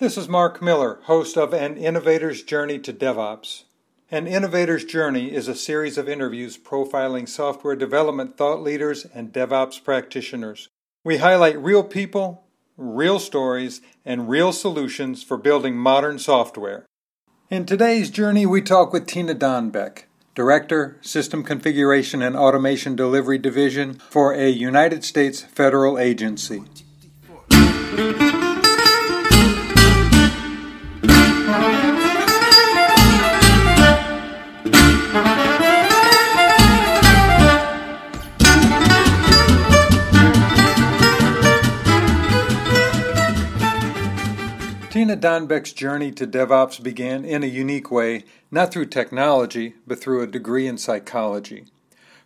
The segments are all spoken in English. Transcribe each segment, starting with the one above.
This is Mark Miller, host of An Innovator's Journey to DevOps. An Innovator's Journey is a series of interviews profiling software development thought leaders and DevOps practitioners. We highlight real people, real stories, and real solutions for building modern software. In today's journey, we talk with Tina Donbeck, Director, System Configuration and Automation Delivery Division for a United States federal agency. Tina Donbeck's journey to DevOps began in a unique way, not through technology, but through a degree in psychology.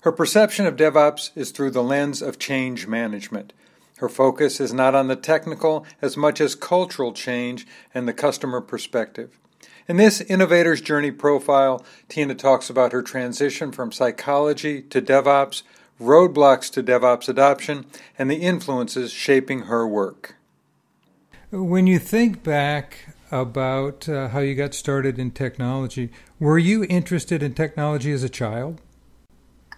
Her perception of DevOps is through the lens of change management. Her focus is not on the technical as much as cultural change and the customer perspective. In this Innovator's Journey profile, Tina talks about her transition from psychology to DevOps, roadblocks to DevOps adoption, and the influences shaping her work. When you think back about uh, how you got started in technology, were you interested in technology as a child?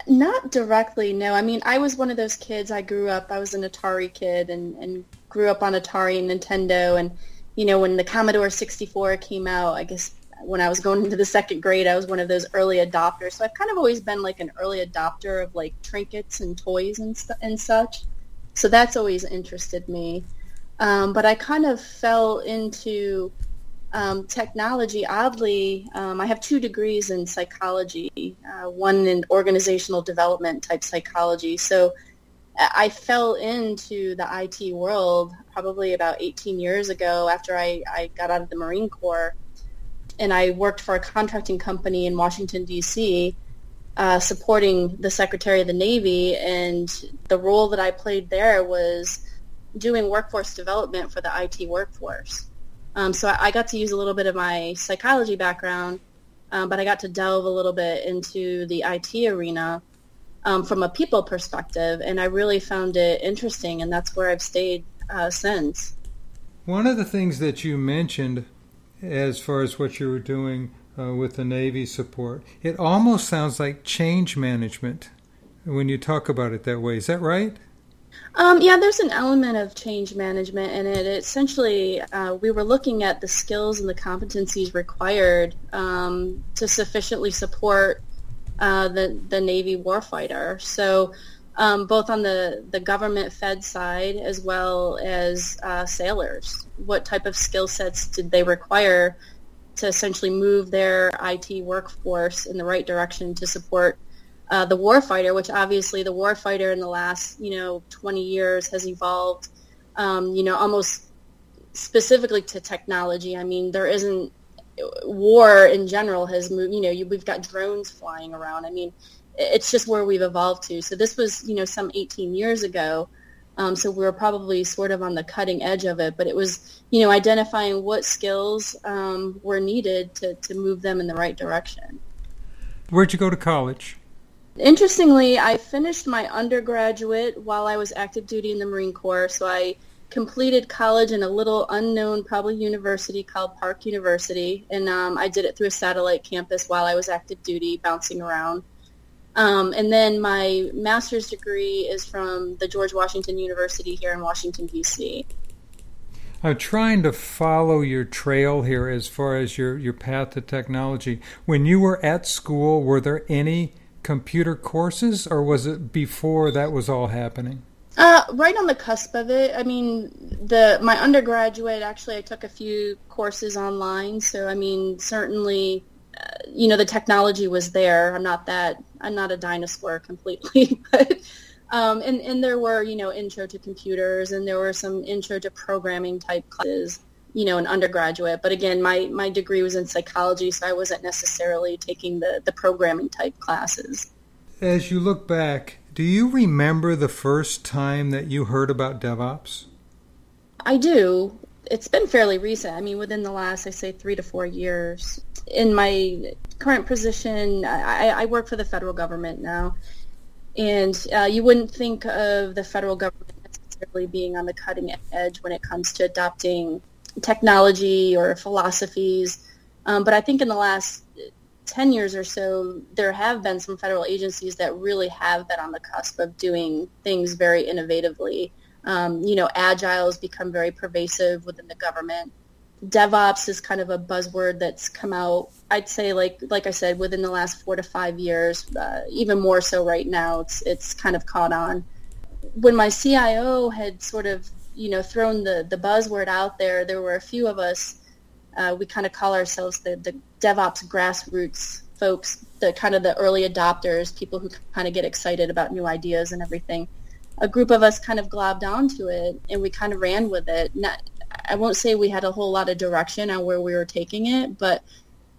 Not directly, no. I mean, I was one of those kids. I grew up, I was an Atari kid and, and grew up on Atari and Nintendo. And, you know, when the Commodore 64 came out, I guess when I was going into the second grade, I was one of those early adopters. So I've kind of always been like an early adopter of like trinkets and toys and, st- and such. So that's always interested me. Um, but I kind of fell into um, technology. Oddly, um, I have two degrees in psychology, uh, one in organizational development type psychology. So I fell into the IT world probably about 18 years ago after I, I got out of the Marine Corps. And I worked for a contracting company in Washington, D.C., uh, supporting the Secretary of the Navy. And the role that I played there was doing workforce development for the IT workforce. Um, so I, I, got to use a little bit of my psychology background, um, but I got to delve a little bit into the IT arena um, from a people perspective, and I really found it interesting, and that's where I've stayed uh, since. One of the things that you mentioned, as far as what you were doing uh, with the Navy support, it almost sounds like change management when you talk about it that way. Is that right? Um, yeah, there's an element of change management in it. Essentially, uh, we were looking at the skills and the competencies required um, to sufficiently support uh, the the Navy warfighter. So, um, both on the the government Fed side as well as uh, sailors, what type of skill sets did they require to essentially move their IT workforce in the right direction to support uh, the warfighter, which obviously the warfighter in the last you know 20 years has evolved, um, you know, almost specifically to technology. I mean, there isn't war in general has moved. You know, you, we've got drones flying around. I mean, it's just where we've evolved to. So this was you know some 18 years ago. Um, so we were probably sort of on the cutting edge of it, but it was, you know, identifying what skills um, were needed to, to move them in the right direction. Where'd you go to college? Interestingly, I finished my undergraduate while I was active duty in the Marine Corps, so I completed college in a little unknown, probably university called Park University, and um, I did it through a satellite campus while I was active duty, bouncing around. Um, and then my master's degree is from the George Washington University here in Washington, D.C. I'm trying to follow your trail here as far as your, your path to technology. When you were at school, were there any computer courses, or was it before that was all happening? Uh, right on the cusp of it. I mean, the my undergraduate actually, I took a few courses online. So I mean, certainly, uh, you know, the technology was there. I'm not that. I'm not a dinosaur completely, but. Um, and, and there were, you know, intro to computers and there were some intro to programming type classes you know, an undergraduate. But again, my, my degree was in psychology, so I wasn't necessarily taking the, the programming type classes. As you look back, do you remember the first time that you heard about DevOps? I do. It's been fairly recent. I mean, within the last, I say, three to four years. In my current position, I, I work for the federal government now. And uh, you wouldn't think of the federal government necessarily being on the cutting edge when it comes to adopting technology or philosophies. Um, but I think in the last 10 years or so, there have been some federal agencies that really have been on the cusp of doing things very innovatively. Um, you know, agile has become very pervasive within the government. DevOps is kind of a buzzword that's come out. I'd say, like like I said, within the last four to five years, uh, even more so right now. It's it's kind of caught on. When my CIO had sort of you know thrown the the buzzword out there, there were a few of us. Uh, we kind of call ourselves the the DevOps grassroots folks, the kind of the early adopters, people who kind of get excited about new ideas and everything. A group of us kind of globbed onto it, and we kind of ran with it. Not, I won't say we had a whole lot of direction on where we were taking it, but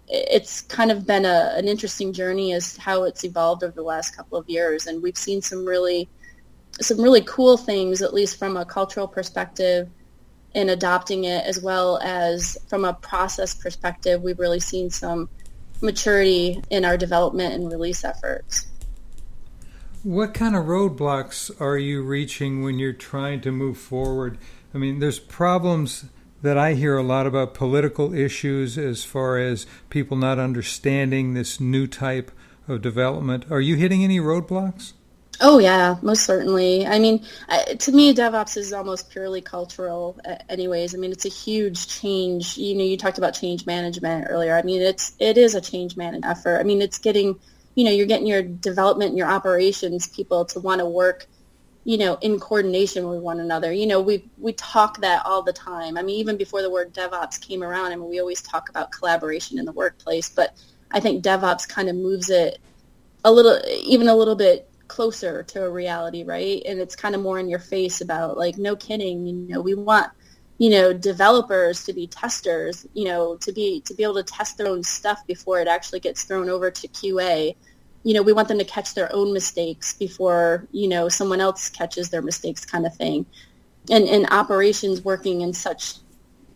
it's kind of been a, an interesting journey as how it's evolved over the last couple of years, and we've seen some really some really cool things, at least from a cultural perspective, in adopting it, as well as from a process perspective, we've really seen some maturity in our development and release efforts. What kind of roadblocks are you reaching when you're trying to move forward? I mean, there's problems that I hear a lot about political issues as far as people not understanding this new type of development. Are you hitting any roadblocks? Oh yeah, most certainly. I mean, to me, DevOps is almost purely cultural, anyways. I mean, it's a huge change. You know, you talked about change management earlier. I mean, it's it is a change management effort. I mean, it's getting, you know, you're getting your development and your operations people to want to work, you know, in coordination with one another. You know, we we talk that all the time. I mean, even before the word DevOps came around, I mean, we always talk about collaboration in the workplace, but I think DevOps kind of moves it a little, even a little bit closer to a reality, right? And it's kind of more in your face about like, no kidding, you know, we want, you know, developers to be testers, you know, to be to be able to test their own stuff before it actually gets thrown over to QA. You know, we want them to catch their own mistakes before, you know, someone else catches their mistakes kind of thing. And and operations working in such,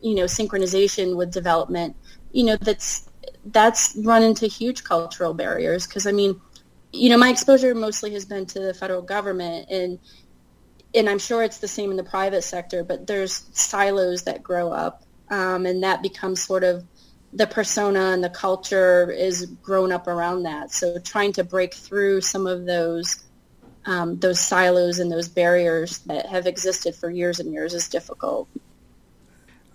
you know, synchronization with development, you know, that's that's run into huge cultural barriers because I mean, you know, my exposure mostly has been to the federal government and and I'm sure it's the same in the private sector, but there's silos that grow up um, and that becomes sort of the persona and the culture is grown up around that. So trying to break through some of those um, those silos and those barriers that have existed for years and years is difficult.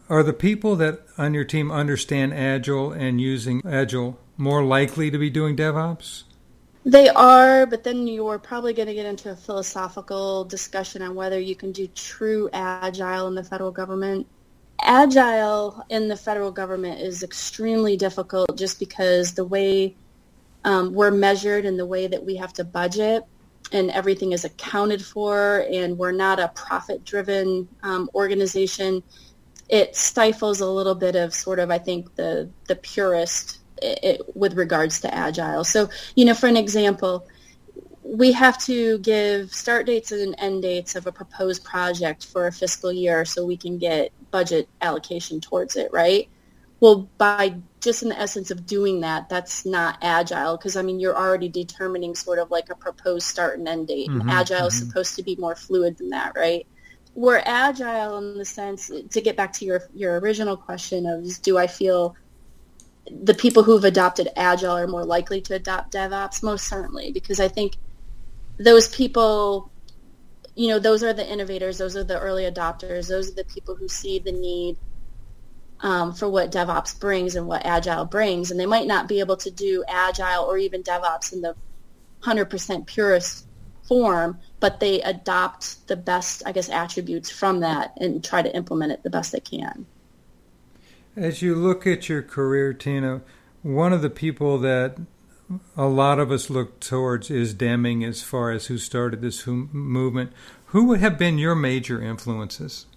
Are the people that on your team understand Agile and using Agile more likely to be doing DevOps? They are, but then you're probably going to get into a philosophical discussion on whether you can do true agile in the federal government. Agile in the federal government is extremely difficult just because the way um, we're measured and the way that we have to budget and everything is accounted for and we're not a profit-driven um, organization, it stifles a little bit of sort of, I think, the, the purist it, with regards to agile. So, you know, for an example, we have to give start dates and end dates of a proposed project for a fiscal year so we can get budget allocation towards it, right? Well, by just in the essence of doing that, that's not agile because I mean you're already determining sort of like a proposed start and end date. Mm-hmm, agile mm-hmm. is supposed to be more fluid than that, right? We're agile in the sense to get back to your your original question of do I feel the people who've adopted agile are more likely to adopt DevOps, most certainly, because I think those people, you know, those are the innovators, those are the early adopters, those are the people who see the need um, for what DevOps brings and what Agile brings, and they might not be able to do Agile or even DevOps in the 100% purest form, but they adopt the best, I guess, attributes from that and try to implement it the best they can. As you look at your career, Tina, one of the people that a lot of us look towards is Deming as far as who started this movement. Who would have been your major influences?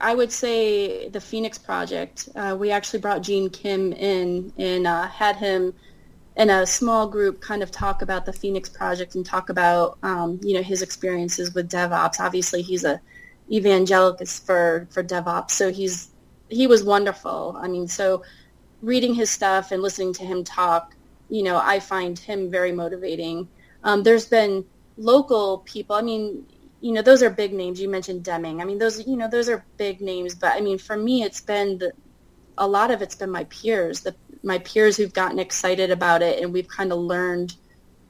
I would say the Phoenix Project. Uh, we actually brought Gene Kim in and uh, had him in a small group kind of talk about the Phoenix Project and talk about um, you know his experiences with DevOps. Obviously, he's a evangelicus for for DevOps, so he's he was wonderful. I mean, so reading his stuff and listening to him talk, you know, I find him very motivating. Um, there's been local people. I mean, you know, those are big names. You mentioned Deming. I mean, those, you know, those are big names. But I mean, for me, it's been the, a lot of it's been my peers, the my peers who've gotten excited about it, and we've kind of learned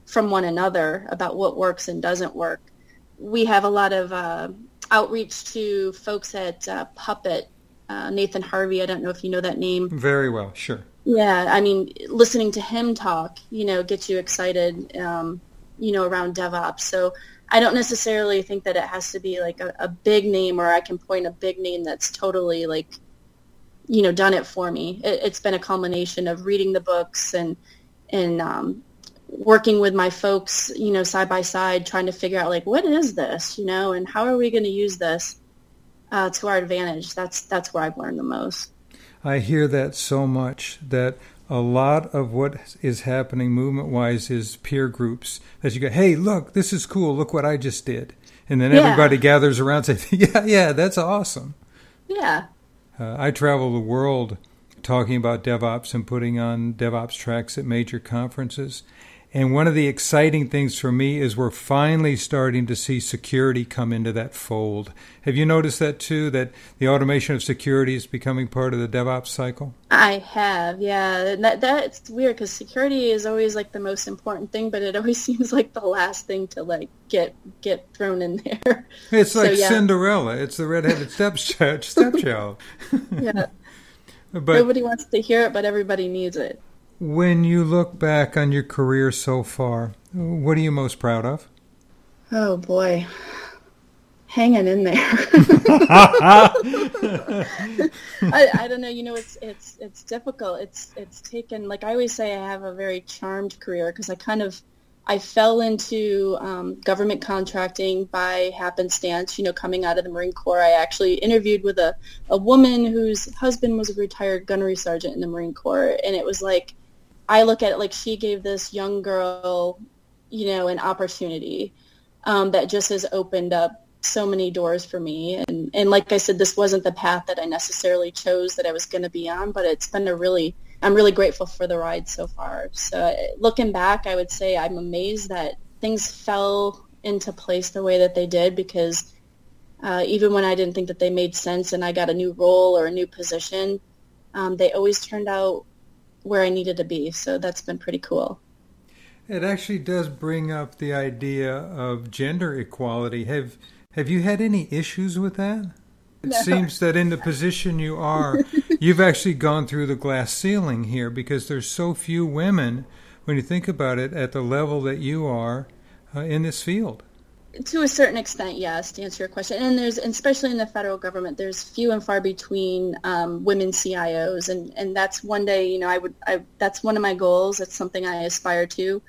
from one another about what works and doesn't work. We have a lot of uh, outreach to folks at uh, Puppet. Uh, Nathan Harvey, I don't know if you know that name. Very well, sure. Yeah, I mean, listening to him talk, you know, gets you excited, um, you know, around DevOps. So I don't necessarily think that it has to be like a, a big name or I can point a big name that's totally like, you know, done it for me. It, has been a culmination of reading the books and and um, working with my folks, you know, side by side, trying to figure out like what is this, you know, and how are we going to use this uh, to our advantage. That's that's where I've learned the most. I hear that so much that a lot of what is happening movement wise is peer groups that you go, hey, look, this is cool. Look what I just did. And then yeah. everybody gathers around and says, yeah, yeah, that's awesome. Yeah. Uh, I travel the world talking about DevOps and putting on DevOps tracks at major conferences. And one of the exciting things for me is we're finally starting to see security come into that fold. Have you noticed that too? That the automation of security is becoming part of the DevOps cycle? I have, yeah. That that's weird because security is always like the most important thing, but it always seems like the last thing to like get get thrown in there. It's like so, yeah. Cinderella. It's the redheaded stepchild. stepchild. yeah. but nobody wants to hear it, but everybody needs it. When you look back on your career so far, what are you most proud of? Oh boy, hanging in there. I, I, don't know. You know, it's it's it's difficult. It's it's taken like I always say. I have a very charmed career because I kind of I fell into um, government contracting by happenstance. You know, coming out of the Marine Corps, I actually interviewed with a a woman whose husband was a retired gunnery sergeant in the Marine Corps, and it was like I look at it like she gave this young girl, you know, an opportunity um, that just has opened up so many doors for me. And, and like I said, this wasn't the path that I necessarily chose that I was going to be on, but it's been a really, I'm really grateful for the ride so far. So looking back, I would say I'm amazed that things fell into place the way that they did because uh, even when I didn't think that they made sense and I got a new role or a new position, um, they always turned out where I needed to be. So that's been pretty cool. It actually does bring up the idea of gender equality. Have have you had any issues with that? It no. seems that in the position you are, you've actually gone through the glass ceiling here because there's so few women when you think about it at the level that you are uh, in this field to a certain extent, yes, to answer your question. And there's, especially in the federal government, there's few and far between um, women CIOs, and and that's one day, you know, I would, I that's one of my goals. It's something I aspire to.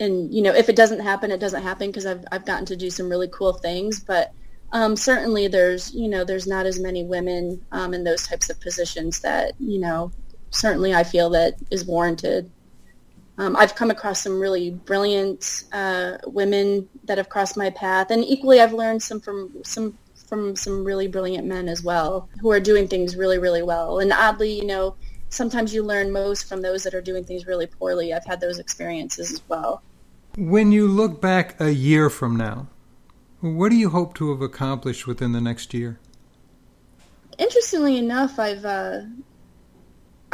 And you know, if it doesn't happen, it doesn't happen because I've I've gotten to do some really cool things. But um, certainly, there's you know, there's not as many women um, in those types of positions that you know. Certainly, I feel that is warranted. Um, I've come across some really brilliant uh, women that have crossed my path, and equally, I've learned some from some from some really brilliant men as well who are doing things really, really well. And oddly, you know, sometimes you learn most from those that are doing things really poorly. I've had those experiences as well. When you look back a year from now, what do you hope to have accomplished within the next year? Interestingly enough, I've uh,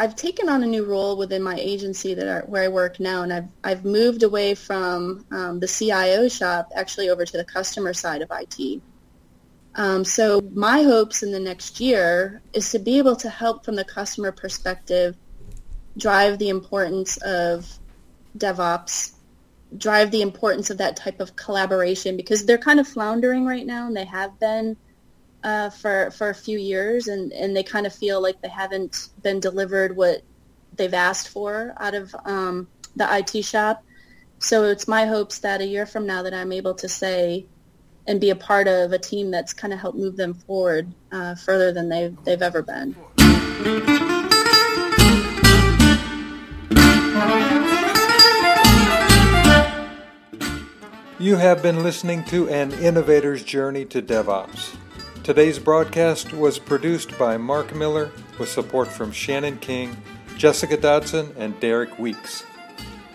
I've taken on a new role within my agency that I, where I work now, and I've I've moved away from um, the CIO shop actually over to the customer side of IT. Um, so my hopes in the next year is to be able to help from the customer perspective, drive the importance of DevOps, drive the importance of that type of collaboration because they're kind of floundering right now, and they have been uh, for for a few years, and and they kind of feel like they haven't been delivered what they've asked for out of um, the IT shop. So it's my hopes that a year from now that I'm able to say and be a part of a team that's kind of helped move them forward uh, further than they've they've ever been. You have been listening to An Innovator's Journey to DevOps. Today's broadcast was produced by Mark Miller with support from Shannon King, Jessica Dodson, and Derek Weeks.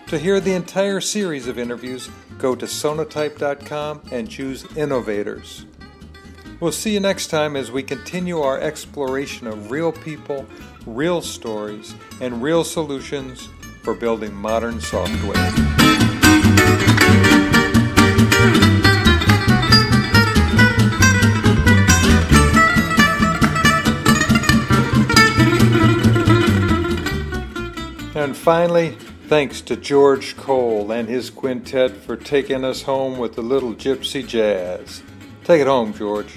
To hear the entire series of interviews, go to sonatype.com and choose Innovators. We'll see you next time as we continue our exploration of real people, real stories, and real solutions for building modern software. And finally, thanks to George Cole and his quintet for taking us home with a little gypsy jazz. Take it home, George.